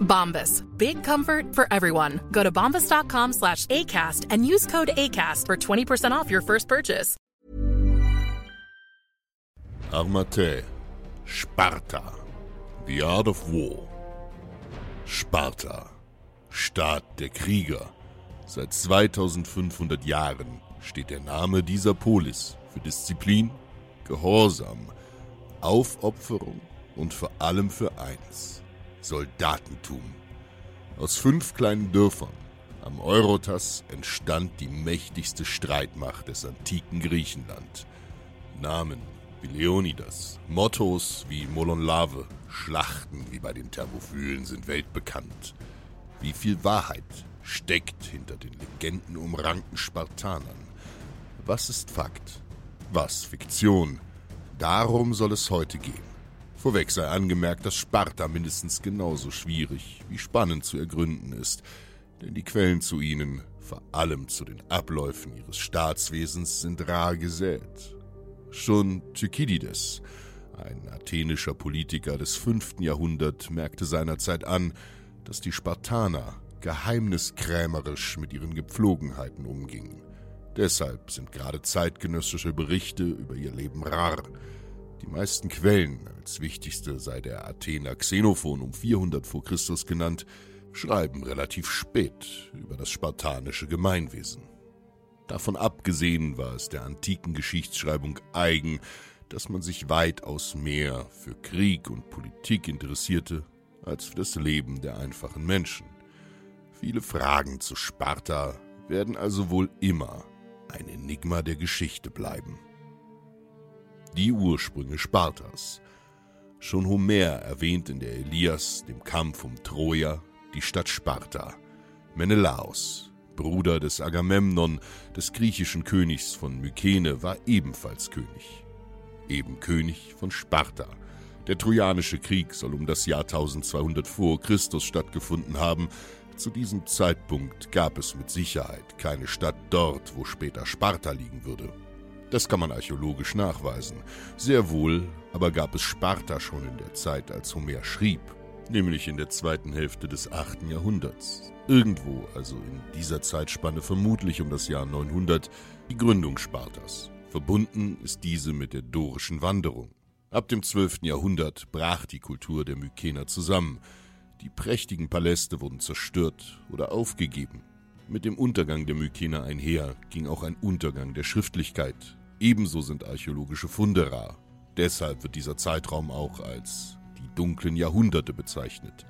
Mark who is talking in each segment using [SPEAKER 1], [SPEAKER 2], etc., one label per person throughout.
[SPEAKER 1] Bombas. Big comfort for everyone. Go to bombas.com slash ACAST and use code ACAST for 20% off your first purchase.
[SPEAKER 2] Armate. Sparta. The Art of War. Sparta. Staat der Krieger. Seit 2500 Jahren steht der Name dieser Polis für Disziplin, Gehorsam, Aufopferung und vor allem für eins: Soldatentum. Aus fünf kleinen Dörfern am Eurotas entstand die mächtigste Streitmacht des antiken Griechenland. Namen wie Leonidas, Mottos wie Molonlave, Schlachten wie bei den Thermophylen sind weltbekannt. Wie viel Wahrheit steckt hinter den legendenumrankten Spartanern? Was ist Fakt? Was Fiktion? Darum soll es heute gehen. Vorweg sei angemerkt, dass Sparta mindestens genauso schwierig wie spannend zu ergründen ist, denn die Quellen zu ihnen, vor allem zu den Abläufen ihres Staatswesens, sind rar gesät. Schon Thukydides, ein athenischer Politiker des 5. Jahrhunderts, merkte seinerzeit an, dass die Spartaner geheimniskrämerisch mit ihren Gepflogenheiten umgingen. Deshalb sind gerade zeitgenössische Berichte über ihr Leben rar. Die meisten Quellen, als wichtigste sei der Athener Xenophon um 400 v. Chr. genannt, schreiben relativ spät über das spartanische Gemeinwesen. Davon abgesehen war es der antiken Geschichtsschreibung eigen, dass man sich weitaus mehr für Krieg und Politik interessierte als für das Leben der einfachen Menschen. Viele Fragen zu Sparta werden also wohl immer ein Enigma der Geschichte bleiben. Die Ursprünge Spartas. Schon Homer erwähnt in der Elias, dem Kampf um Troja, die Stadt Sparta. Menelaos, Bruder des Agamemnon, des griechischen Königs von Mykene, war ebenfalls König. Eben König von Sparta. Der Trojanische Krieg soll um das Jahr 1200 vor Christus stattgefunden haben. Zu diesem Zeitpunkt gab es mit Sicherheit keine Stadt dort, wo später Sparta liegen würde. Das kann man archäologisch nachweisen. Sehr wohl aber gab es Sparta schon in der Zeit, als Homer schrieb, nämlich in der zweiten Hälfte des 8. Jahrhunderts. Irgendwo, also in dieser Zeitspanne vermutlich um das Jahr 900, die Gründung Spartas. Verbunden ist diese mit der dorischen Wanderung. Ab dem 12. Jahrhundert brach die Kultur der Mykener zusammen. Die prächtigen Paläste wurden zerstört oder aufgegeben. Mit dem Untergang der Mykener einher ging auch ein Untergang der Schriftlichkeit. Ebenso sind archäologische Funde rar. Deshalb wird dieser Zeitraum auch als die dunklen Jahrhunderte bezeichnet.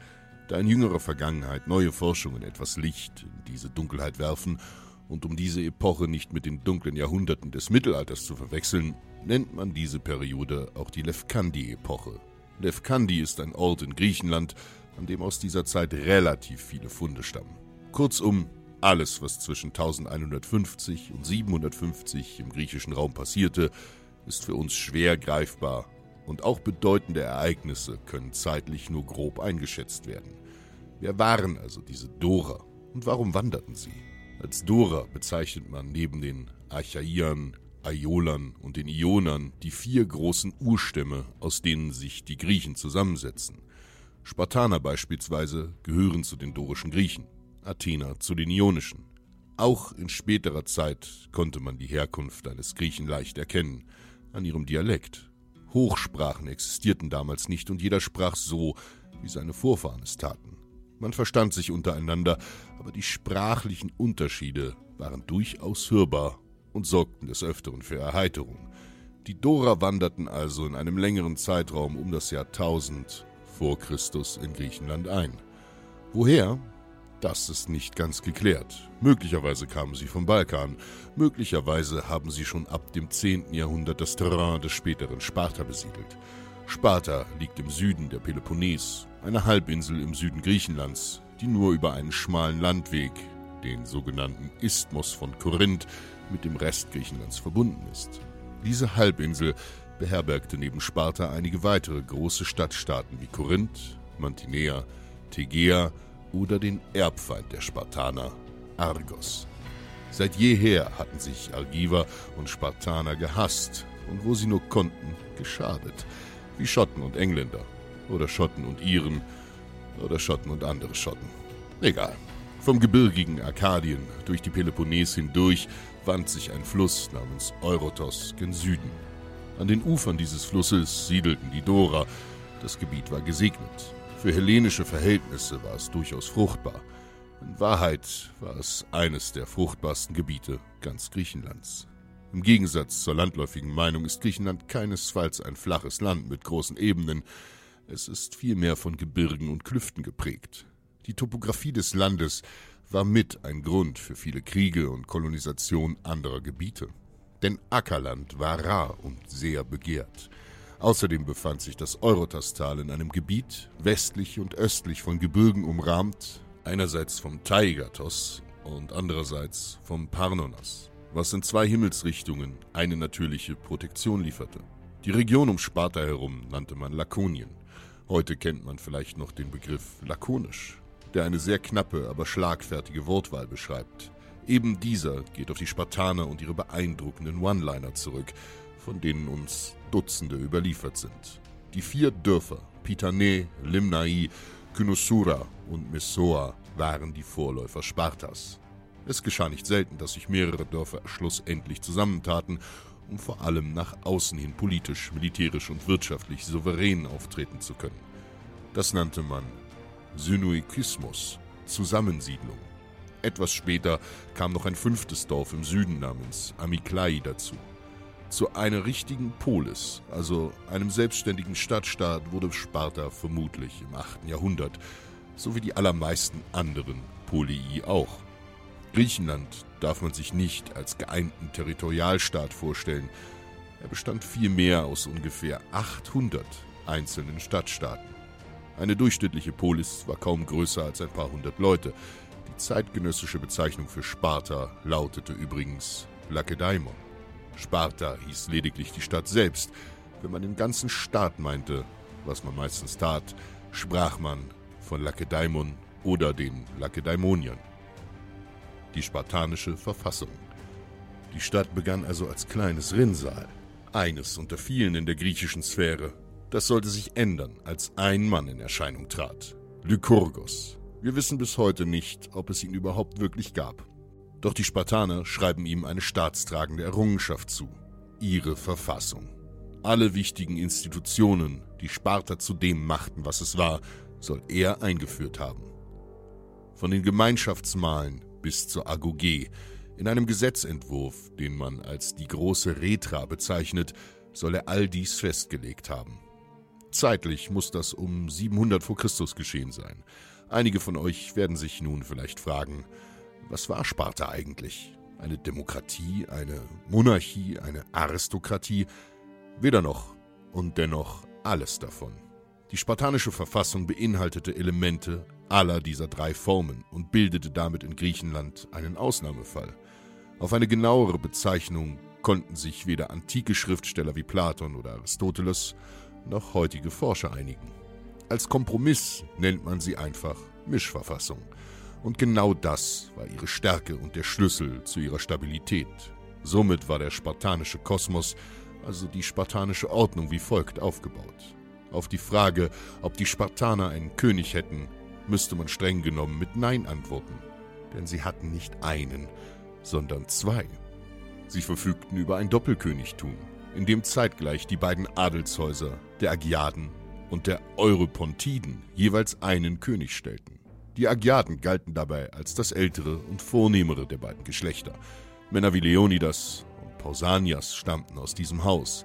[SPEAKER 2] Da in jüngerer Vergangenheit neue Forschungen etwas Licht in diese Dunkelheit werfen und um diese Epoche nicht mit den dunklen Jahrhunderten des Mittelalters zu verwechseln, nennt man diese Periode auch die Lefkandi-Epoche. Lefkandi ist ein Ort in Griechenland, an dem aus dieser Zeit relativ viele Funde stammen. Kurzum, Alles, was zwischen 1150 und 750 im griechischen Raum passierte, ist für uns schwer greifbar und auch bedeutende Ereignisse können zeitlich nur grob eingeschätzt werden. Wer waren also diese Dora und warum wanderten sie? Als Dora bezeichnet man neben den Archaiern, Aiolern und den Ionern die vier großen Urstämme, aus denen sich die Griechen zusammensetzen. Spartaner beispielsweise gehören zu den dorischen Griechen. Athener zu den Ionischen. Auch in späterer Zeit konnte man die Herkunft eines Griechen leicht erkennen, an ihrem Dialekt. Hochsprachen existierten damals nicht und jeder sprach so, wie seine Vorfahren es taten. Man verstand sich untereinander, aber die sprachlichen Unterschiede waren durchaus hörbar und sorgten des Öfteren für Erheiterung. Die Dora wanderten also in einem längeren Zeitraum um das Jahr 1000 vor Christus in Griechenland ein. Woher? Das ist nicht ganz geklärt. Möglicherweise kamen sie vom Balkan, möglicherweise haben sie schon ab dem 10. Jahrhundert das Terrain des späteren Sparta besiedelt. Sparta liegt im Süden der Peloponnes, einer Halbinsel im Süden Griechenlands, die nur über einen schmalen Landweg, den sogenannten Isthmus von Korinth, mit dem Rest Griechenlands verbunden ist. Diese Halbinsel beherbergte neben Sparta einige weitere große Stadtstaaten wie Korinth, Mantinea, Tegea oder den Erbfeind der Spartaner, Argos. Seit jeher hatten sich Argiver und Spartaner gehasst und wo sie nur konnten, geschadet, wie Schotten und Engländer oder Schotten und Iren oder Schotten und andere Schotten. Egal. Vom gebirgigen Arkadien durch die Peloponnes hindurch wand sich ein Fluss namens Eurotos gen Süden. An den Ufern dieses Flusses siedelten die Dora. Das Gebiet war gesegnet. Für hellenische Verhältnisse war es durchaus fruchtbar. In Wahrheit war es eines der fruchtbarsten Gebiete ganz Griechenlands. Im Gegensatz zur landläufigen Meinung ist Griechenland keinesfalls ein flaches Land mit großen Ebenen. Es ist vielmehr von Gebirgen und Klüften geprägt. Die Topographie des Landes war mit ein Grund für viele Kriege und Kolonisation anderer Gebiete. Denn Ackerland war rar und sehr begehrt. Außerdem befand sich das Eurotastal in einem Gebiet westlich und östlich von Gebirgen umrahmt, einerseits vom Taigatos und andererseits vom Parnonas, was in zwei Himmelsrichtungen eine natürliche Protektion lieferte. Die Region um Sparta herum nannte man Lakonien. Heute kennt man vielleicht noch den Begriff lakonisch, der eine sehr knappe, aber schlagfertige Wortwahl beschreibt. Eben dieser geht auf die Spartaner und ihre beeindruckenden One-Liner zurück, von denen uns Dutzende überliefert sind. Die vier Dörfer, Pitane, Limnai, Kynosura und Messoa, waren die Vorläufer Spartas. Es geschah nicht selten, dass sich mehrere Dörfer schlussendlich zusammentaten, um vor allem nach außen hin politisch, militärisch und wirtschaftlich souverän auftreten zu können. Das nannte man Synoikismus, Zusammensiedlung. Etwas später kam noch ein fünftes Dorf im Süden namens Amiklai dazu. Zu einer richtigen Polis, also einem selbstständigen Stadtstaat, wurde Sparta vermutlich im 8. Jahrhundert, so wie die allermeisten anderen Polii auch. Griechenland darf man sich nicht als geeinten Territorialstaat vorstellen. Er bestand vielmehr aus ungefähr 800 einzelnen Stadtstaaten. Eine durchschnittliche Polis war kaum größer als ein paar hundert Leute. Die zeitgenössische Bezeichnung für Sparta lautete übrigens Lakedaimon. Sparta hieß lediglich die Stadt selbst. Wenn man den ganzen Staat meinte, was man meistens tat, sprach man von Lakedaimon oder den Lakedaimoniern. Die spartanische Verfassung. Die Stadt begann also als kleines Rinnsal, eines unter vielen in der griechischen Sphäre. Das sollte sich ändern, als ein Mann in Erscheinung trat. Lykurgos. Wir wissen bis heute nicht, ob es ihn überhaupt wirklich gab. Doch die Spartaner schreiben ihm eine staatstragende Errungenschaft zu, ihre Verfassung. Alle wichtigen Institutionen, die Sparta zu dem machten, was es war, soll er eingeführt haben. Von den Gemeinschaftsmalen bis zur Agoge, in einem Gesetzentwurf, den man als die große Retra bezeichnet, soll er all dies festgelegt haben. Zeitlich muss das um 700 vor Christus geschehen sein. Einige von euch werden sich nun vielleicht fragen, was war Sparta eigentlich? Eine Demokratie, eine Monarchie, eine Aristokratie? Weder noch und dennoch alles davon. Die spartanische Verfassung beinhaltete Elemente aller dieser drei Formen und bildete damit in Griechenland einen Ausnahmefall. Auf eine genauere Bezeichnung konnten sich weder antike Schriftsteller wie Platon oder Aristoteles noch heutige Forscher einigen. Als Kompromiss nennt man sie einfach Mischverfassung. Und genau das war ihre Stärke und der Schlüssel zu ihrer Stabilität. Somit war der spartanische Kosmos, also die spartanische Ordnung, wie folgt aufgebaut. Auf die Frage, ob die Spartaner einen König hätten, müsste man streng genommen mit Nein antworten. Denn sie hatten nicht einen, sondern zwei. Sie verfügten über ein Doppelkönigtum, in dem zeitgleich die beiden Adelshäuser, der Agiaden und der Europontiden, jeweils einen König stellten. Die Agiaden galten dabei als das ältere und vornehmere der beiden Geschlechter. Männer wie Leonidas und Pausanias stammten aus diesem Haus.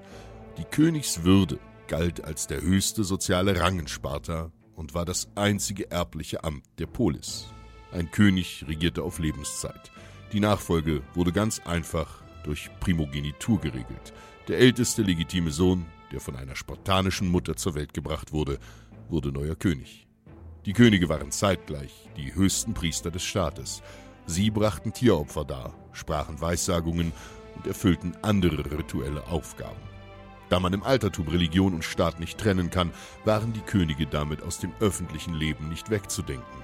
[SPEAKER 2] Die Königswürde galt als der höchste soziale Rang in Sparta und war das einzige erbliche Amt der Polis. Ein König regierte auf Lebenszeit. Die Nachfolge wurde ganz einfach durch Primogenitur geregelt. Der älteste legitime Sohn, der von einer spartanischen Mutter zur Welt gebracht wurde, wurde neuer König. Die Könige waren zeitgleich die höchsten Priester des Staates. Sie brachten Tieropfer dar, sprachen Weissagungen und erfüllten andere rituelle Aufgaben. Da man im Altertum Religion und Staat nicht trennen kann, waren die Könige damit aus dem öffentlichen Leben nicht wegzudenken.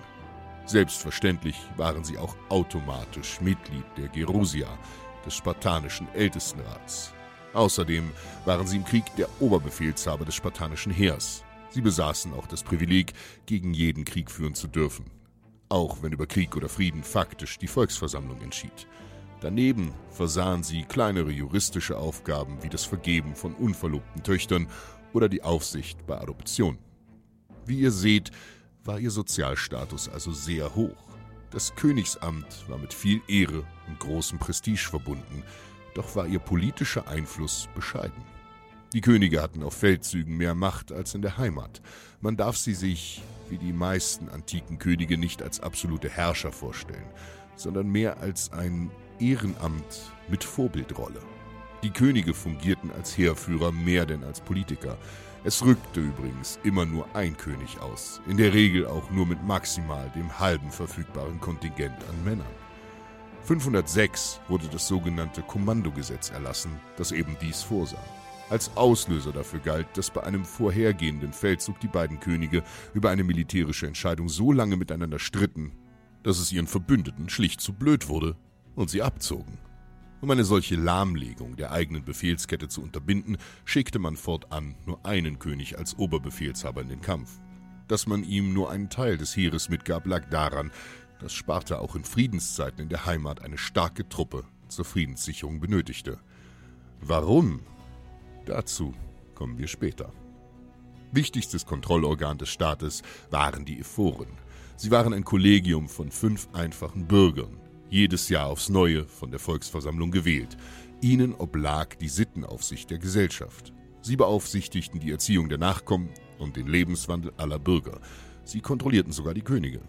[SPEAKER 2] Selbstverständlich waren sie auch automatisch Mitglied der Gerusia, des spartanischen Ältestenrats. Außerdem waren sie im Krieg der Oberbefehlshaber des spartanischen Heers. Sie besaßen auch das Privileg, gegen jeden Krieg führen zu dürfen, auch wenn über Krieg oder Frieden faktisch die Volksversammlung entschied. Daneben versahen sie kleinere juristische Aufgaben wie das Vergeben von unverlobten Töchtern oder die Aufsicht bei Adoption. Wie ihr seht, war ihr Sozialstatus also sehr hoch. Das Königsamt war mit viel Ehre und großem Prestige verbunden, doch war ihr politischer Einfluss bescheiden. Die Könige hatten auf Feldzügen mehr Macht als in der Heimat. Man darf sie sich, wie die meisten antiken Könige, nicht als absolute Herrscher vorstellen, sondern mehr als ein Ehrenamt mit Vorbildrolle. Die Könige fungierten als Heerführer mehr denn als Politiker. Es rückte übrigens immer nur ein König aus, in der Regel auch nur mit maximal dem halben verfügbaren Kontingent an Männern. 506 wurde das sogenannte Kommandogesetz erlassen, das eben dies vorsah. Als Auslöser dafür galt, dass bei einem vorhergehenden Feldzug die beiden Könige über eine militärische Entscheidung so lange miteinander stritten, dass es ihren Verbündeten schlicht zu blöd wurde und sie abzogen. Um eine solche Lahmlegung der eigenen Befehlskette zu unterbinden, schickte man fortan nur einen König als Oberbefehlshaber in den Kampf. Dass man ihm nur einen Teil des Heeres mitgab, lag daran, dass Sparta auch in Friedenszeiten in der Heimat eine starke Truppe zur Friedenssicherung benötigte. Warum? Dazu kommen wir später. Wichtigstes Kontrollorgan des Staates waren die Ephoren. Sie waren ein Kollegium von fünf einfachen Bürgern, jedes Jahr aufs Neue von der Volksversammlung gewählt. Ihnen oblag die Sittenaufsicht der Gesellschaft. Sie beaufsichtigten die Erziehung der Nachkommen und den Lebenswandel aller Bürger. Sie kontrollierten sogar die Könige.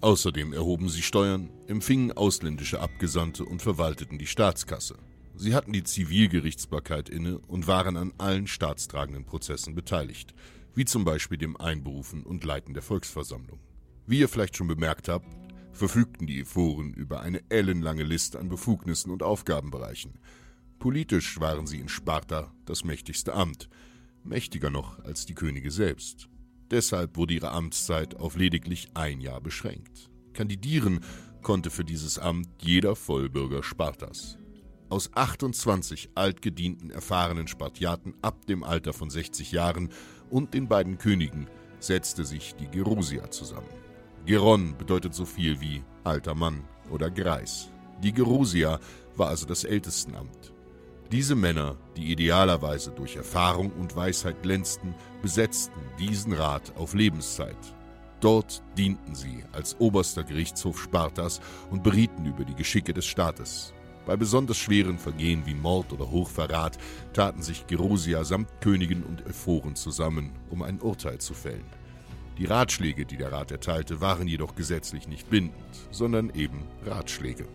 [SPEAKER 2] Außerdem erhoben sie Steuern, empfingen ausländische Abgesandte und verwalteten die Staatskasse. Sie hatten die Zivilgerichtsbarkeit inne und waren an allen staatstragenden Prozessen beteiligt, wie zum Beispiel dem Einberufen und Leiten der Volksversammlung. Wie ihr vielleicht schon bemerkt habt, verfügten die Ephoren über eine ellenlange Liste an Befugnissen und Aufgabenbereichen. Politisch waren sie in Sparta das mächtigste Amt, mächtiger noch als die Könige selbst. Deshalb wurde ihre Amtszeit auf lediglich ein Jahr beschränkt. Kandidieren konnte für dieses Amt jeder Vollbürger Spartas. Aus 28 altgedienten, erfahrenen Spartiaten ab dem Alter von 60 Jahren und den beiden Königen setzte sich die Gerusia zusammen. Geron bedeutet so viel wie alter Mann oder Greis. Die Gerusia war also das Ältestenamt. Diese Männer, die idealerweise durch Erfahrung und Weisheit glänzten, besetzten diesen Rat auf Lebenszeit. Dort dienten sie als oberster Gerichtshof Spartas und berieten über die Geschicke des Staates. Bei besonders schweren Vergehen wie Mord oder Hochverrat taten sich Gerusia samt Königen und Ephoren zusammen, um ein Urteil zu fällen. Die Ratschläge, die der Rat erteilte, waren jedoch gesetzlich nicht bindend, sondern eben Ratschläge.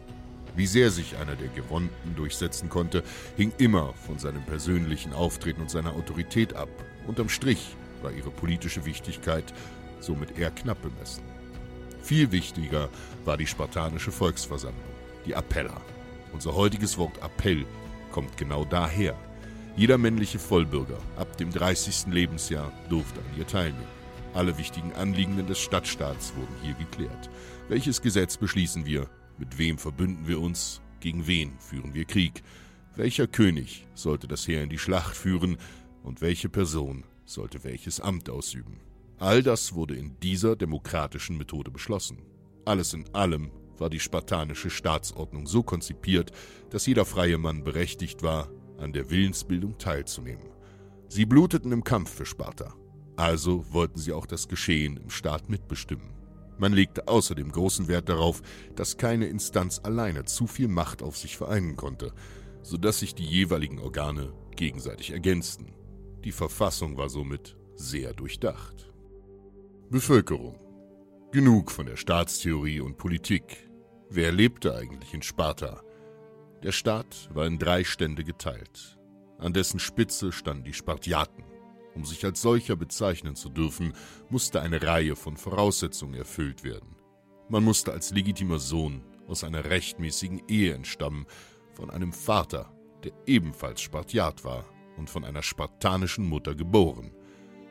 [SPEAKER 2] Wie sehr sich einer der Gewonnenen durchsetzen konnte, hing immer von seinem persönlichen Auftreten und seiner Autorität ab. Unterm Strich war ihre politische Wichtigkeit somit eher knapp bemessen. Viel wichtiger war die spartanische Volksversammlung, die Appella. Unser heutiges Wort Appell kommt genau daher. Jeder männliche Vollbürger ab dem 30. Lebensjahr durfte an ihr teilnehmen. Alle wichtigen Anliegenden des Stadtstaats wurden hier geklärt. Welches Gesetz beschließen wir? Mit wem verbünden wir uns? Gegen wen führen wir Krieg? Welcher König sollte das Heer in die Schlacht führen? Und welche Person sollte welches Amt ausüben? All das wurde in dieser demokratischen Methode beschlossen. Alles in allem war die spartanische Staatsordnung so konzipiert, dass jeder freie Mann berechtigt war, an der Willensbildung teilzunehmen. Sie bluteten im Kampf für Sparta, also wollten sie auch das Geschehen im Staat mitbestimmen. Man legte außerdem großen Wert darauf, dass keine Instanz alleine zu viel Macht auf sich vereinen konnte, sodass sich die jeweiligen Organe gegenseitig ergänzten. Die Verfassung war somit sehr durchdacht. Bevölkerung. Genug von der Staatstheorie und Politik. Wer lebte eigentlich in Sparta? Der Staat war in drei Stände geteilt. An dessen Spitze standen die Spartiaten. Um sich als solcher bezeichnen zu dürfen, musste eine Reihe von Voraussetzungen erfüllt werden. Man musste als legitimer Sohn aus einer rechtmäßigen Ehe entstammen, von einem Vater, der ebenfalls Spartiat war und von einer spartanischen Mutter geboren.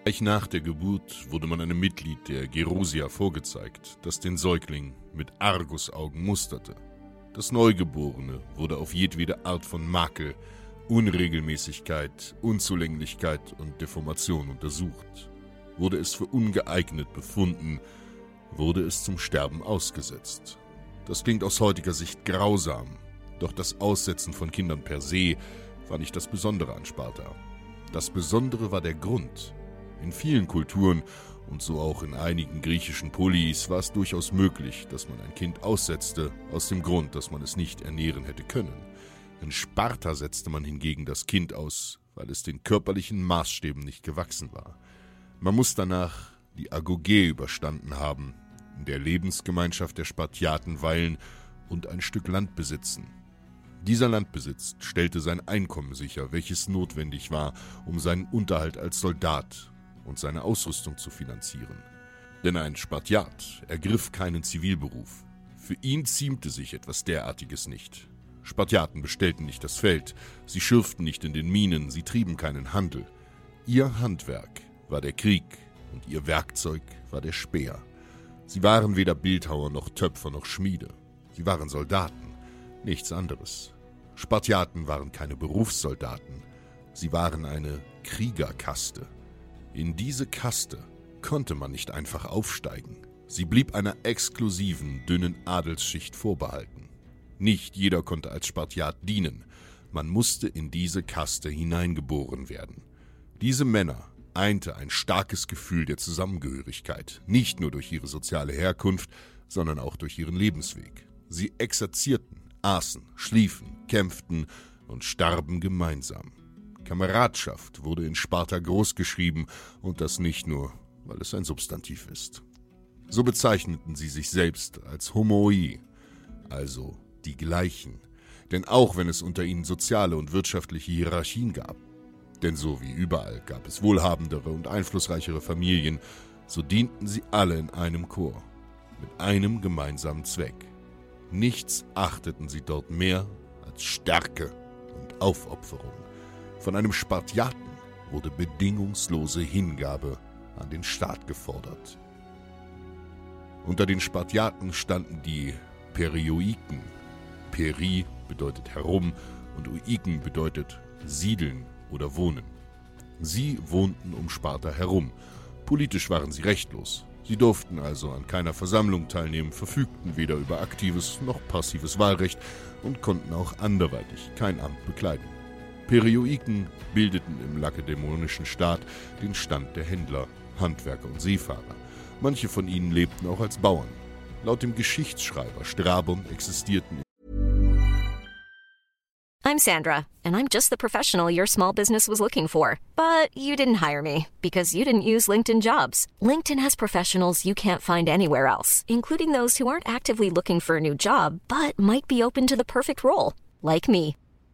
[SPEAKER 2] Gleich nach der Geburt wurde man einem Mitglied der Gerusia vorgezeigt, das den Säugling mit Argusaugen musterte. Das Neugeborene wurde auf jedwede Art von Makel, Unregelmäßigkeit, Unzulänglichkeit und Deformation untersucht. Wurde es für ungeeignet befunden, wurde es zum Sterben ausgesetzt. Das klingt aus heutiger Sicht grausam, doch das Aussetzen von Kindern per se war nicht das Besondere an Sparta. Das Besondere war der Grund. In vielen Kulturen und so auch in einigen griechischen Polis war es durchaus möglich, dass man ein Kind aussetzte, aus dem Grund, dass man es nicht ernähren hätte können. In Sparta setzte man hingegen das Kind aus, weil es den körperlichen Maßstäben nicht gewachsen war. Man muss danach die Agoge überstanden haben, in der Lebensgemeinschaft der Spartiaten weilen und ein Stück Land besitzen. Dieser Landbesitz stellte sein Einkommen sicher, welches notwendig war, um seinen Unterhalt als Soldat und seine Ausrüstung zu finanzieren. Denn ein Spartiat ergriff keinen Zivilberuf. Für ihn ziemte sich etwas derartiges nicht. Spartiaten bestellten nicht das Feld, sie schürften nicht in den Minen, sie trieben keinen Handel. Ihr Handwerk war der Krieg und ihr Werkzeug war der Speer. Sie waren weder Bildhauer noch Töpfer noch Schmiede. Sie waren Soldaten, nichts anderes. Spartiaten waren keine Berufssoldaten, sie waren eine Kriegerkaste. In diese Kaste konnte man nicht einfach aufsteigen. Sie blieb einer exklusiven, dünnen Adelsschicht vorbehalten. Nicht jeder konnte als Spartiat dienen. Man musste in diese Kaste hineingeboren werden. Diese Männer einte ein starkes Gefühl der Zusammengehörigkeit, nicht nur durch ihre soziale Herkunft, sondern auch durch ihren Lebensweg. Sie exerzierten, aßen, schliefen, kämpften und starben gemeinsam. Kameradschaft wurde in Sparta großgeschrieben und das nicht nur, weil es ein Substantiv ist. So bezeichneten sie sich selbst als Homoi, also die gleichen. Denn auch wenn es unter ihnen soziale und wirtschaftliche Hierarchien gab, denn so wie überall gab es wohlhabendere und einflussreichere Familien, so dienten sie alle in einem Chor, mit einem gemeinsamen Zweck. Nichts achteten sie dort mehr als Stärke und Aufopferung. Von einem Spartiaten wurde bedingungslose Hingabe an den Staat gefordert. Unter den Spartiaten standen die Perioiken, Peri bedeutet herum und Uiken bedeutet siedeln oder wohnen. Sie wohnten um Sparta herum. Politisch waren sie rechtlos. Sie durften also an keiner Versammlung teilnehmen, verfügten weder über aktives noch passives Wahlrecht und konnten auch anderweitig kein Amt bekleiden. Perioiken bildeten im lakedämonischen Staat den Stand der Händler, Handwerker und Seefahrer. Manche von ihnen lebten auch als Bauern. Laut dem Geschichtsschreiber Strabon existierten
[SPEAKER 3] I'm Sandra, and I'm just the professional your small business was looking for. But you didn't hire me because you didn't use LinkedIn jobs. LinkedIn has professionals you can't find anywhere else, including those who aren't actively looking for a new job but might be open to the perfect role, like me.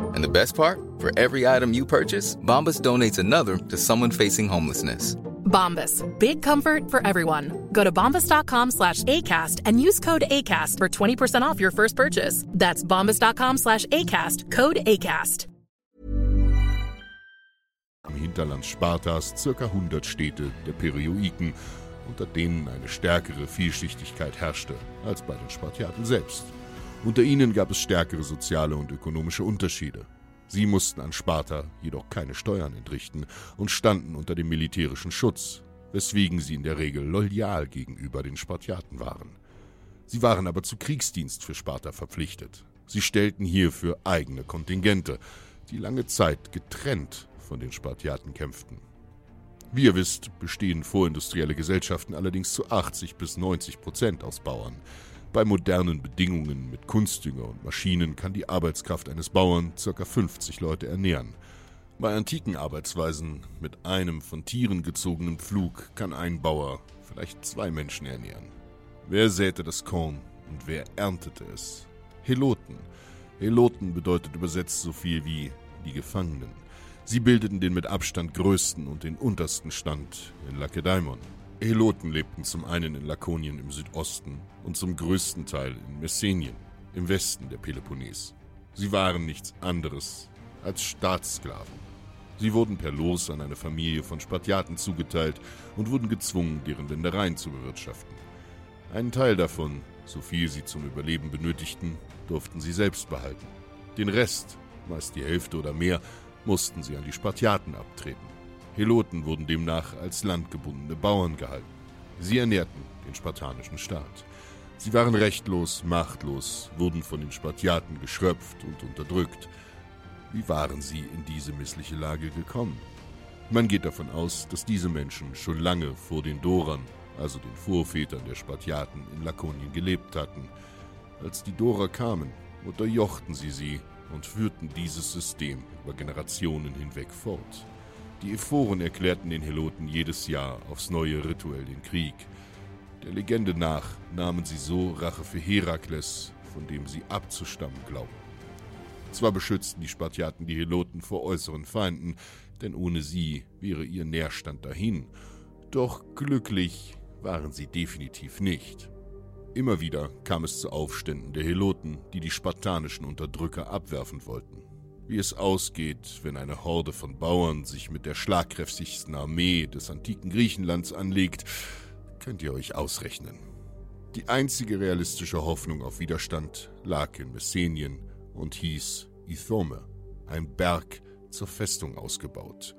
[SPEAKER 4] And the best part? For every item you purchase, Bombas donates another to someone facing homelessness.
[SPEAKER 1] Bombas. Big comfort for everyone. Go to bombas.com slash ACAST and use code ACAST for 20% off your first purchase. That's bombas.com slash ACAST. Code ACAST.
[SPEAKER 2] Am Hinterland Spartas circa 100 Städte der Perioiken, unter denen eine stärkere Vielschichtigkeit herrschte als bei den Spartiaten selbst. Unter ihnen gab es stärkere soziale und ökonomische Unterschiede. Sie mussten an Sparta jedoch keine Steuern entrichten und standen unter dem militärischen Schutz, weswegen sie in der Regel loyal gegenüber den Spartiaten waren. Sie waren aber zu Kriegsdienst für Sparta verpflichtet. Sie stellten hierfür eigene Kontingente, die lange Zeit getrennt von den Spartiaten kämpften. Wie ihr wisst, bestehen vorindustrielle Gesellschaften allerdings zu 80 bis 90 Prozent aus Bauern. Bei modernen Bedingungen mit Kunstdünger und Maschinen kann die Arbeitskraft eines Bauern ca. 50 Leute ernähren. Bei antiken Arbeitsweisen mit einem von Tieren gezogenen Pflug kann ein Bauer vielleicht zwei Menschen ernähren. Wer säte das Korn und wer erntete es? Heloten. Heloten bedeutet übersetzt so viel wie die Gefangenen. Sie bildeten den mit Abstand größten und den untersten Stand in Lakedaimon. Heloten lebten zum einen in Lakonien im Südosten und zum größten Teil in Messenien im Westen der Peloponnes. Sie waren nichts anderes als Staatssklaven. Sie wurden per Los an eine Familie von Spartiaten zugeteilt und wurden gezwungen, deren Ländereien zu bewirtschaften. Einen Teil davon, so viel sie zum Überleben benötigten, durften sie selbst behalten. Den Rest, meist die Hälfte oder mehr, mussten sie an die Spartiaten abtreten. Heloten wurden demnach als landgebundene Bauern gehalten. Sie ernährten den spartanischen Staat. Sie waren rechtlos, machtlos, wurden von den Spartiaten geschröpft und unterdrückt. Wie waren sie in diese missliche Lage gekommen? Man geht davon aus, dass diese Menschen schon lange vor den Dorern, also den Vorvätern der Spartiaten, in Lakonien gelebt hatten. Als die Dorer kamen, unterjochten sie sie und führten dieses System über Generationen hinweg fort. Die Ephoren erklärten den Heloten jedes Jahr aufs neue rituell den Krieg. Der Legende nach nahmen sie so Rache für Herakles, von dem sie abzustammen glaubten. Zwar beschützten die Spartiaten die Heloten vor äußeren Feinden, denn ohne sie wäre ihr Nährstand dahin, doch glücklich waren sie definitiv nicht. Immer wieder kam es zu Aufständen der Heloten, die die spartanischen Unterdrücker abwerfen wollten. Wie es ausgeht, wenn eine Horde von Bauern sich mit der schlagkräftigsten Armee des antiken Griechenlands anlegt, könnt ihr euch ausrechnen. Die einzige realistische Hoffnung auf Widerstand lag in Messenien und hieß Ithome, ein Berg zur Festung ausgebaut,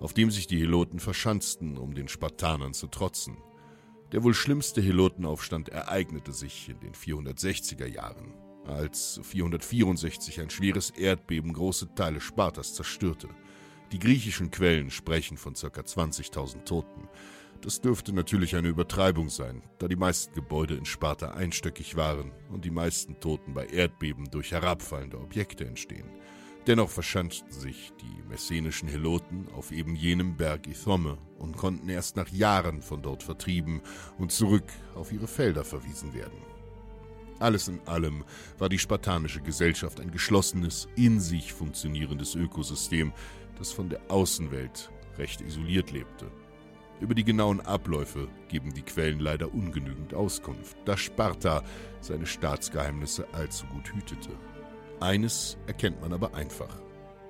[SPEAKER 2] auf dem sich die Heloten verschanzten, um den Spartanern zu trotzen. Der wohl schlimmste Helotenaufstand ereignete sich in den 460er Jahren, als 464 ein schweres Erdbeben große Teile Spartas zerstörte. Die griechischen Quellen sprechen von ca. 20.000 Toten. Das dürfte natürlich eine Übertreibung sein, da die meisten Gebäude in Sparta einstöckig waren und die meisten Toten bei Erdbeben durch herabfallende Objekte entstehen. Dennoch verschanzten sich die messenischen Heloten auf eben jenem Berg Ithome und konnten erst nach Jahren von dort vertrieben und zurück auf ihre Felder verwiesen werden. Alles in allem war die spartanische Gesellschaft ein geschlossenes, in sich funktionierendes Ökosystem, das von der Außenwelt recht isoliert lebte. Über die genauen Abläufe geben die Quellen leider ungenügend Auskunft, da Sparta seine Staatsgeheimnisse allzu gut hütete. Eines erkennt man aber einfach.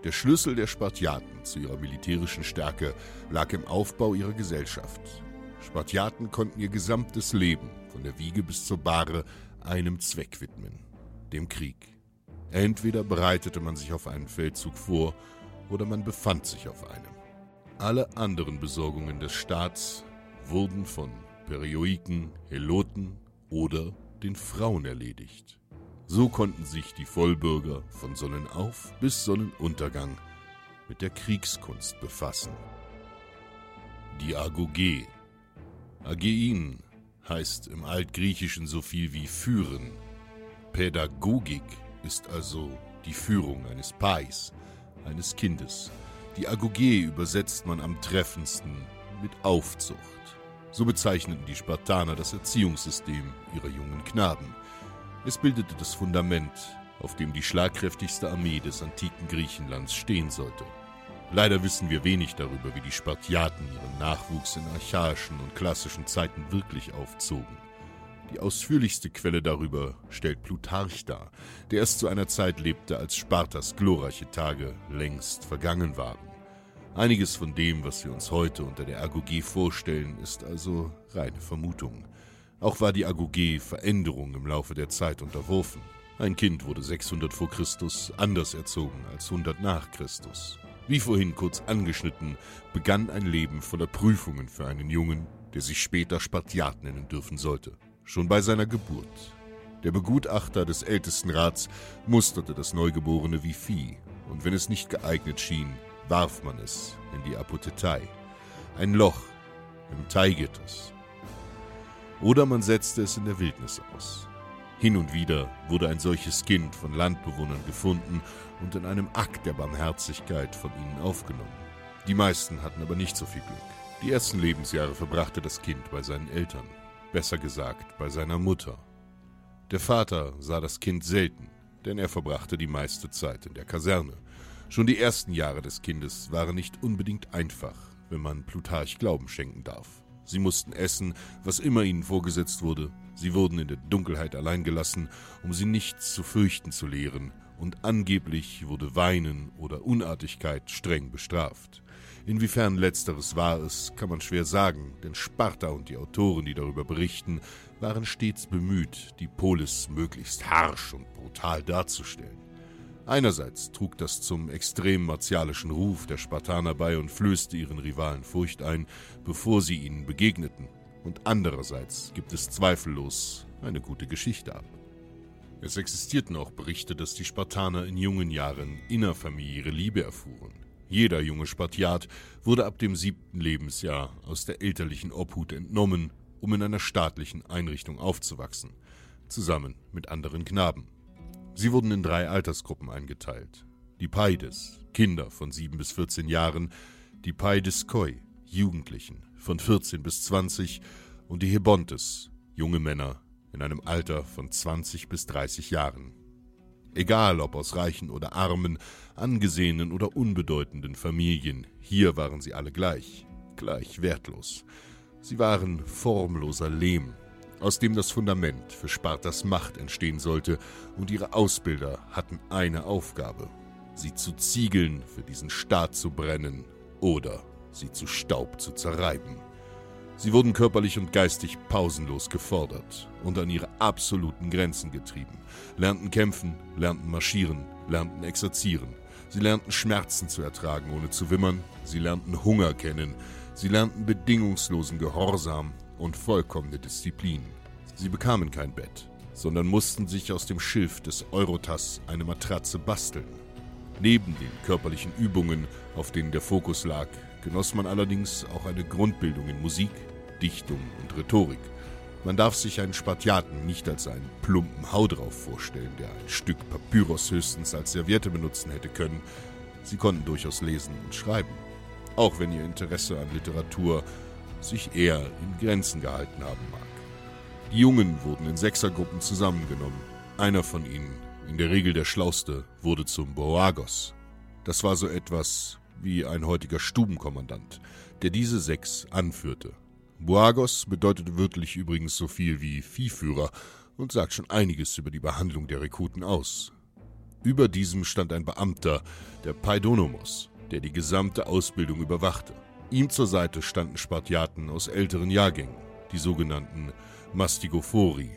[SPEAKER 2] Der Schlüssel der Spartiaten zu ihrer militärischen Stärke lag im Aufbau ihrer Gesellschaft. Spartiaten konnten ihr gesamtes Leben, von der Wiege bis zur Bahre, einem Zweck widmen, dem Krieg. Entweder bereitete man sich auf einen Feldzug vor, oder man befand sich auf einem. Alle anderen Besorgungen des Staats wurden von Perioiken, Heloten oder den Frauen erledigt. So konnten sich die Vollbürger von Sonnenauf bis Sonnenuntergang mit der Kriegskunst befassen. Die Agoge. Agein heißt im Altgriechischen so viel wie führen. Pädagogik ist also die Führung eines Pais, eines Kindes. Die Agoge übersetzt man am treffendsten mit Aufzucht. So bezeichneten die Spartaner das Erziehungssystem ihrer jungen Knaben. Es bildete das Fundament, auf dem die schlagkräftigste Armee des antiken Griechenlands stehen sollte. Leider wissen wir wenig darüber, wie die Spartiaten ihren Nachwuchs in archaischen und klassischen Zeiten wirklich aufzogen. Die ausführlichste Quelle darüber stellt Plutarch dar, der erst zu einer Zeit lebte, als Spartas glorreiche Tage längst vergangen waren. Einiges von dem, was wir uns heute unter der Agoge vorstellen, ist also reine Vermutung. Auch war die Agoge Veränderung im Laufe der Zeit unterworfen. Ein Kind wurde 600 vor Christus anders erzogen als 100 nach Christus. Wie vorhin kurz angeschnitten, begann ein Leben voller Prüfungen für einen Jungen, der sich später Spartiat nennen dürfen sollte, schon bei seiner Geburt. Der Begutachter des Ältestenrats musterte das Neugeborene wie Vieh, und wenn es nicht geeignet schien, warf man es in die Apothekei, ein Loch im Teigitters. Oder man setzte es in der Wildnis aus. Hin und wieder wurde ein solches Kind von Landbewohnern gefunden und in einem Akt der Barmherzigkeit von ihnen aufgenommen. Die meisten hatten aber nicht so viel Glück. Die ersten Lebensjahre verbrachte das Kind bei seinen Eltern, besser gesagt bei seiner Mutter. Der Vater sah das Kind selten, denn er verbrachte die meiste Zeit in der Kaserne. Schon die ersten Jahre des Kindes waren nicht unbedingt einfach, wenn man Plutarch Glauben schenken darf. Sie mussten essen, was immer ihnen vorgesetzt wurde. Sie wurden in der Dunkelheit allein gelassen, um sie nichts zu fürchten zu lehren, und angeblich wurde Weinen oder Unartigkeit streng bestraft. Inwiefern letzteres war es, kann man schwer sagen, denn Sparta und die Autoren, die darüber berichten, waren stets bemüht, die Polis möglichst harsch und brutal darzustellen. Einerseits trug das zum extrem martialischen Ruf der Spartaner bei und flößte ihren Rivalen Furcht ein, bevor sie ihnen begegneten, und andererseits gibt es zweifellos eine gute Geschichte ab. Es existierten auch Berichte, dass die Spartaner in jungen Jahren innerfamiliäre Liebe erfuhren. Jeder junge Spartiat wurde ab dem siebten Lebensjahr aus der elterlichen Obhut entnommen, um in einer staatlichen Einrichtung aufzuwachsen, zusammen mit anderen Knaben. Sie wurden in drei Altersgruppen eingeteilt. Die Paides, Kinder von 7 bis 14 Jahren, die Paideskoi, Jugendlichen von 14 bis 20 und die Hebontes, junge Männer in einem Alter von 20 bis 30 Jahren. Egal ob aus reichen oder armen, angesehenen oder unbedeutenden Familien, hier waren sie alle gleich, gleich wertlos. Sie waren formloser Lehm, aus dem das Fundament für Spartas Macht entstehen sollte, und ihre Ausbilder hatten eine Aufgabe, sie zu Ziegeln für diesen Staat zu brennen oder sie zu Staub zu zerreiben. Sie wurden körperlich und geistig pausenlos gefordert und an ihre absoluten Grenzen getrieben, lernten kämpfen, lernten marschieren, lernten exerzieren. Sie lernten Schmerzen zu ertragen, ohne zu wimmern, sie lernten Hunger kennen, sie lernten bedingungslosen Gehorsam und vollkommene Disziplin. Sie bekamen kein Bett, sondern mussten sich aus dem Schilf des Eurotas eine Matratze basteln. Neben den körperlichen Übungen, auf denen der Fokus lag, genoss man allerdings auch eine Grundbildung in Musik, Dichtung und Rhetorik. Man darf sich einen Spartiaten nicht als einen plumpen Hau drauf vorstellen, der ein Stück Papyrus höchstens als Serviette benutzen hätte können. Sie konnten durchaus lesen und schreiben, auch wenn ihr Interesse an Literatur sich eher in Grenzen gehalten haben mag. Die Jungen wurden in Sechsergruppen zusammengenommen. Einer von ihnen, in der Regel der Schlauste, wurde zum Boagos. Das war so etwas wie ein heutiger Stubenkommandant, der diese sechs anführte. Boagos bedeutet wörtlich übrigens so viel wie Viehführer und sagt schon einiges über die Behandlung der Rekruten aus. Über diesem stand ein Beamter, der Paidonomos, der die gesamte Ausbildung überwachte. Ihm zur Seite standen Spartiaten aus älteren Jahrgängen, die sogenannten Mastigophori.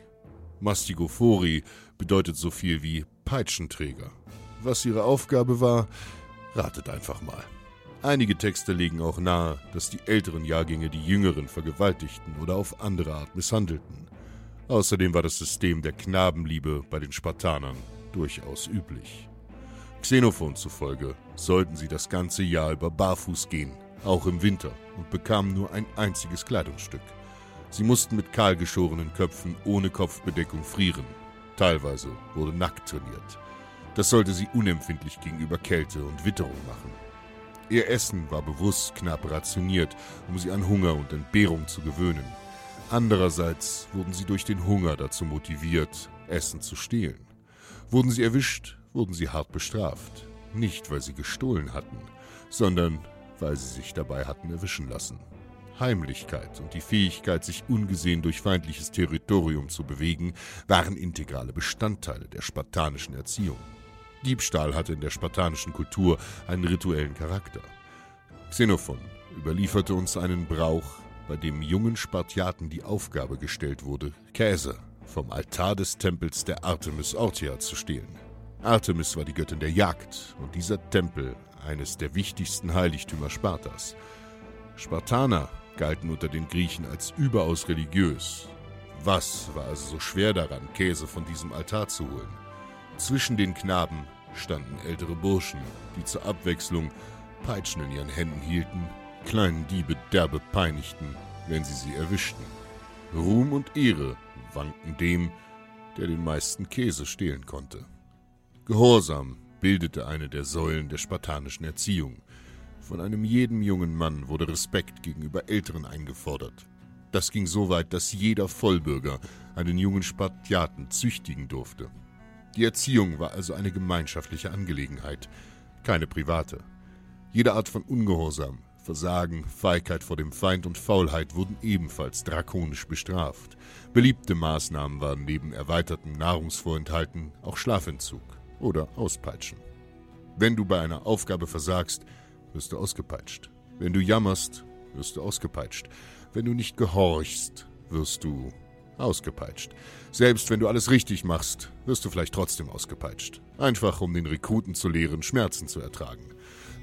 [SPEAKER 2] Mastigophori bedeutet so viel wie Peitschenträger. Was ihre Aufgabe war, ratet einfach mal. Einige Texte legen auch nahe, dass die älteren Jahrgänge die jüngeren vergewaltigten oder auf andere Art misshandelten. Außerdem war das System der Knabenliebe bei den Spartanern durchaus üblich. Xenophon zufolge sollten sie das ganze Jahr über barfuß gehen, auch im Winter, und bekamen nur ein einziges Kleidungsstück. Sie mussten mit kahlgeschorenen Köpfen ohne Kopfbedeckung frieren. Teilweise wurde nackt trainiert. Das sollte sie unempfindlich gegenüber Kälte und Witterung machen. Ihr Essen war bewusst knapp rationiert, um sie an Hunger und Entbehrung zu gewöhnen. Andererseits wurden sie durch den Hunger dazu motiviert, Essen zu stehlen. Wurden sie erwischt, wurden sie hart bestraft. Nicht, weil sie gestohlen hatten, sondern weil sie sich dabei hatten erwischen lassen. Heimlichkeit und die Fähigkeit, sich ungesehen durch feindliches Territorium zu bewegen, waren integrale Bestandteile der spartanischen Erziehung. Diebstahl hatte in der spartanischen Kultur einen rituellen Charakter. Xenophon überlieferte uns einen Brauch, bei dem jungen Spartiaten die Aufgabe gestellt wurde, Käse vom Altar des Tempels der Artemis Orthia zu stehlen. Artemis war die Göttin der Jagd und dieser Tempel eines der wichtigsten Heiligtümer Spartas. Spartaner galten unter den Griechen als überaus religiös. Was war also so schwer daran, Käse von diesem Altar zu holen? Zwischen den Knaben standen ältere Burschen, die zur Abwechslung Peitschen in ihren Händen hielten, kleinen Diebe derbe peinigten, wenn sie sie erwischten. Ruhm und Ehre wankten dem, der den meisten Käse stehlen konnte. Gehorsam bildete eine der Säulen der spartanischen Erziehung. Von einem jeden jungen Mann wurde Respekt gegenüber Älteren eingefordert. Das ging so weit, dass jeder Vollbürger einen jungen Spartiaten züchtigen durfte. Die Erziehung war also eine gemeinschaftliche Angelegenheit, keine private. Jede Art von Ungehorsam, Versagen, Feigheit vor dem Feind und Faulheit wurden ebenfalls drakonisch bestraft. Beliebte Maßnahmen waren neben erweitertem Nahrungsvorenthalten auch Schlafentzug oder Auspeitschen. Wenn du bei einer Aufgabe versagst, wirst du ausgepeitscht. Wenn du jammerst, wirst du ausgepeitscht. Wenn du nicht gehorchst, wirst du ausgepeitscht. Selbst wenn du alles richtig machst, wirst du vielleicht trotzdem ausgepeitscht. Einfach um den Rekruten zu lehren, Schmerzen zu ertragen.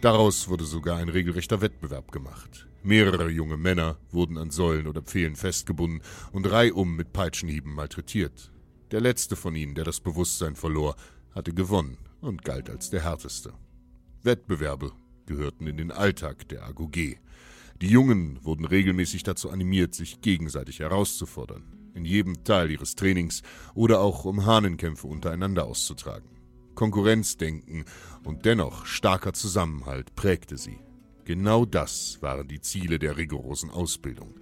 [SPEAKER 2] Daraus wurde sogar ein regelrechter Wettbewerb gemacht. Mehrere junge Männer wurden an Säulen oder Pfählen festgebunden und reihum mit Peitschenhieben malträtiert. Der letzte von ihnen, der das Bewusstsein verlor, hatte gewonnen und galt als der härteste. Wettbewerbe gehörten in den Alltag der AGOG. Die Jungen wurden regelmäßig dazu animiert, sich gegenseitig herauszufordern, in jedem Teil ihres Trainings oder auch um Hahnenkämpfe untereinander auszutragen. Konkurrenzdenken und dennoch starker Zusammenhalt prägte sie. Genau das waren die Ziele der rigorosen Ausbildung.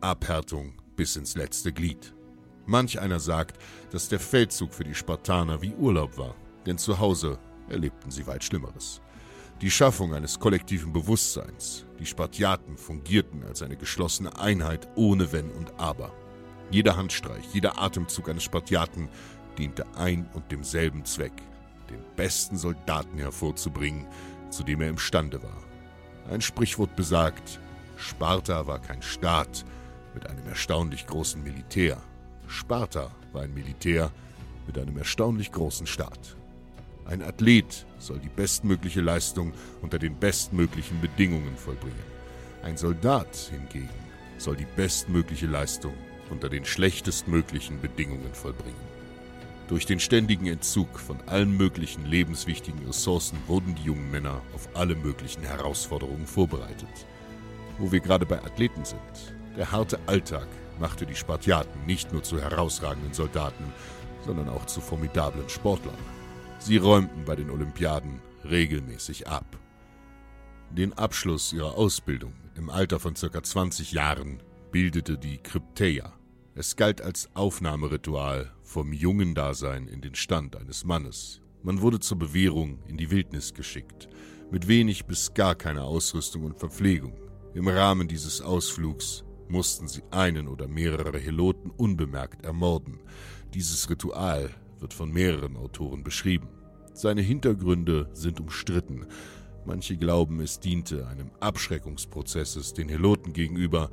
[SPEAKER 2] Abhärtung bis ins letzte Glied. Manch einer sagt, dass der Feldzug für die Spartaner wie Urlaub war, denn zu Hause erlebten sie weit Schlimmeres. Die Schaffung eines kollektiven Bewusstseins. Die Spartiaten fungierten als eine geschlossene Einheit ohne Wenn und Aber. Jeder Handstreich, jeder Atemzug eines Spartiaten diente ein und demselben Zweck, den besten Soldaten hervorzubringen, zu dem er imstande war. Ein Sprichwort besagt, Sparta war kein Staat mit einem erstaunlich großen Militär, Sparta war ein Militär mit einem erstaunlich großen Staat. Ein Athlet soll die bestmögliche Leistung unter den bestmöglichen Bedingungen vollbringen. Ein Soldat hingegen soll die bestmögliche Leistung unter den schlechtestmöglichen Bedingungen vollbringen. Durch den ständigen Entzug von allen möglichen lebenswichtigen Ressourcen wurden die jungen Männer auf alle möglichen Herausforderungen vorbereitet. Wo wir gerade bei Athleten sind, der harte Alltag machte die Spartiaten nicht nur zu herausragenden Soldaten, sondern auch zu formidablen Sportlern. Sie räumten bei den Olympiaden regelmäßig ab. Den Abschluss ihrer Ausbildung im Alter von ca. 20 Jahren bildete die Krypteia. Es galt als Aufnahmeritual vom jungen Dasein in den Stand eines Mannes. Man wurde zur Bewährung in die Wildnis geschickt, mit wenig bis gar keiner Ausrüstung und Verpflegung. Im Rahmen dieses Ausflugs mussten sie einen oder mehrere Heloten unbemerkt ermorden. Dieses Ritual wird von mehreren Autoren beschrieben. Seine Hintergründe sind umstritten. Manche glauben, es diente einem Abschreckungsprozesses den Heloten gegenüber,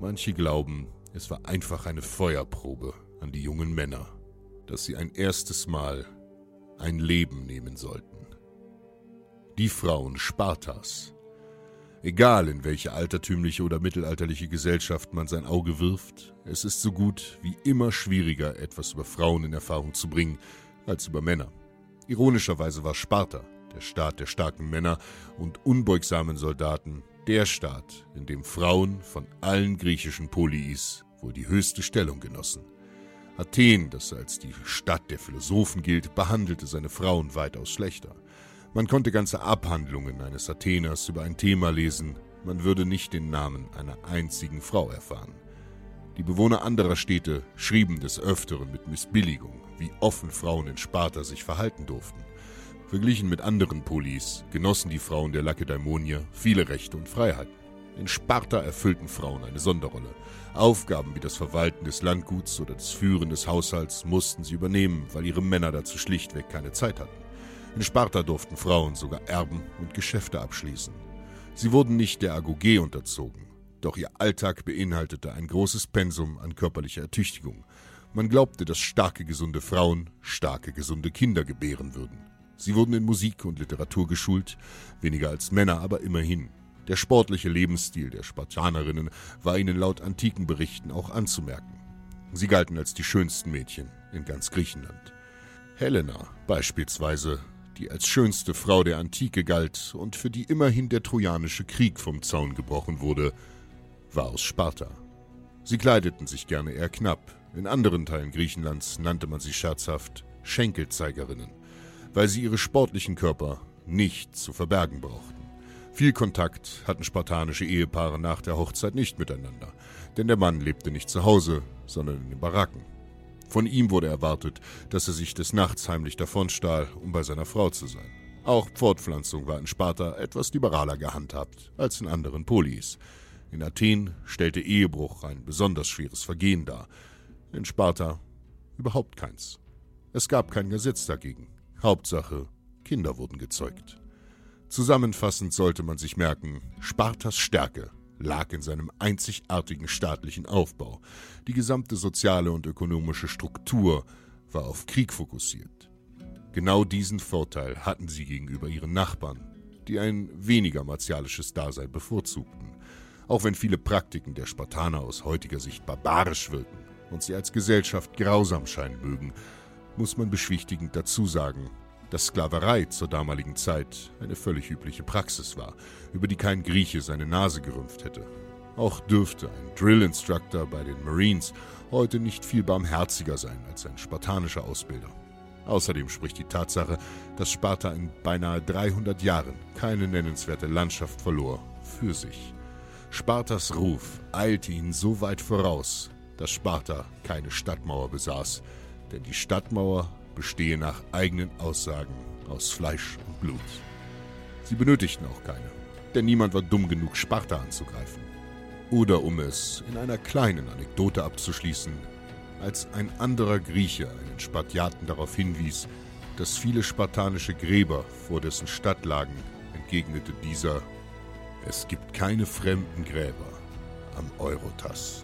[SPEAKER 2] manche glauben, es war einfach eine Feuerprobe an die jungen Männer, dass sie ein erstes Mal ein Leben nehmen sollten. Die Frauen Spartas Egal in welche altertümliche oder mittelalterliche Gesellschaft man sein Auge wirft, es ist so gut wie immer schwieriger, etwas über Frauen in Erfahrung zu bringen, als über Männer. Ironischerweise war Sparta, der Staat der starken Männer und unbeugsamen Soldaten, der Staat, in dem Frauen von allen griechischen Poliis wohl die höchste Stellung genossen. Athen, das als die Stadt der Philosophen gilt, behandelte seine Frauen weitaus schlechter. Man konnte ganze Abhandlungen eines Atheners über ein Thema lesen, man würde nicht den Namen einer einzigen Frau erfahren. Die Bewohner anderer Städte schrieben des Öfteren mit Missbilligung, wie offen Frauen in Sparta sich verhalten durften. Verglichen mit anderen Polis genossen die Frauen der Lakedaimonier viele Rechte und Freiheiten. In Sparta erfüllten Frauen eine Sonderrolle. Aufgaben wie das Verwalten des Landguts oder das Führen des Haushalts mussten sie übernehmen, weil ihre Männer dazu schlichtweg keine Zeit hatten. In Sparta durften Frauen sogar erben und Geschäfte abschließen. Sie wurden nicht der Agoge unterzogen, doch ihr Alltag beinhaltete ein großes Pensum an körperlicher Ertüchtigung. Man glaubte, dass starke, gesunde Frauen starke, gesunde Kinder gebären würden. Sie wurden in Musik und Literatur geschult, weniger als Männer, aber immerhin. Der sportliche Lebensstil der Spartanerinnen war ihnen laut antiken Berichten auch anzumerken. Sie galten als die schönsten Mädchen in ganz Griechenland. Helena beispielsweise, die als schönste Frau der Antike galt und für die immerhin der Trojanische Krieg vom Zaun gebrochen wurde, war aus Sparta. Sie kleideten sich gerne eher knapp. In anderen Teilen Griechenlands nannte man sie scherzhaft Schenkelzeigerinnen, weil sie ihre sportlichen Körper nicht zu verbergen brauchten. Viel Kontakt hatten spartanische Ehepaare nach der Hochzeit nicht miteinander, denn der Mann lebte nicht zu Hause, sondern in den Baracken. Von ihm wurde erwartet, dass er sich des Nachts heimlich davonstahl, um bei seiner Frau zu sein. Auch Fortpflanzung war in Sparta etwas liberaler gehandhabt als in anderen Polis. In Athen stellte Ehebruch ein besonders schweres Vergehen dar, in Sparta überhaupt keins. Es gab kein Gesetz dagegen. Hauptsache, Kinder wurden gezeugt. Zusammenfassend sollte man sich merken, Spartas Stärke lag in seinem einzigartigen staatlichen Aufbau. Die gesamte soziale und ökonomische Struktur war auf Krieg fokussiert. Genau diesen Vorteil hatten sie gegenüber ihren Nachbarn, die ein weniger martialisches Dasein bevorzugten. Auch wenn viele Praktiken der Spartaner aus heutiger Sicht barbarisch wirken und sie als Gesellschaft grausam scheinen mögen, muss man beschwichtigend dazu sagen, dass Sklaverei zur damaligen Zeit eine völlig übliche Praxis war, über die kein Grieche seine Nase gerümpft hätte. Auch dürfte ein Drill Instructor bei den Marines heute nicht viel barmherziger sein als ein spartanischer Ausbilder. Außerdem spricht die Tatsache, dass Sparta in beinahe 300 Jahren keine nennenswerte Landschaft verlor, für sich. Spartas Ruf eilte ihnen so weit voraus, dass Sparta keine Stadtmauer besaß, denn die Stadtmauer bestehe nach eigenen Aussagen aus Fleisch und Blut. Sie benötigten auch keine, denn niemand war dumm genug, Sparta anzugreifen. Oder um es in einer kleinen Anekdote abzuschließen, als ein anderer Grieche einen Spartiaten darauf hinwies, dass viele spartanische Gräber vor dessen Stadt lagen, entgegnete dieser es gibt keine fremden Gräber am Eurotas.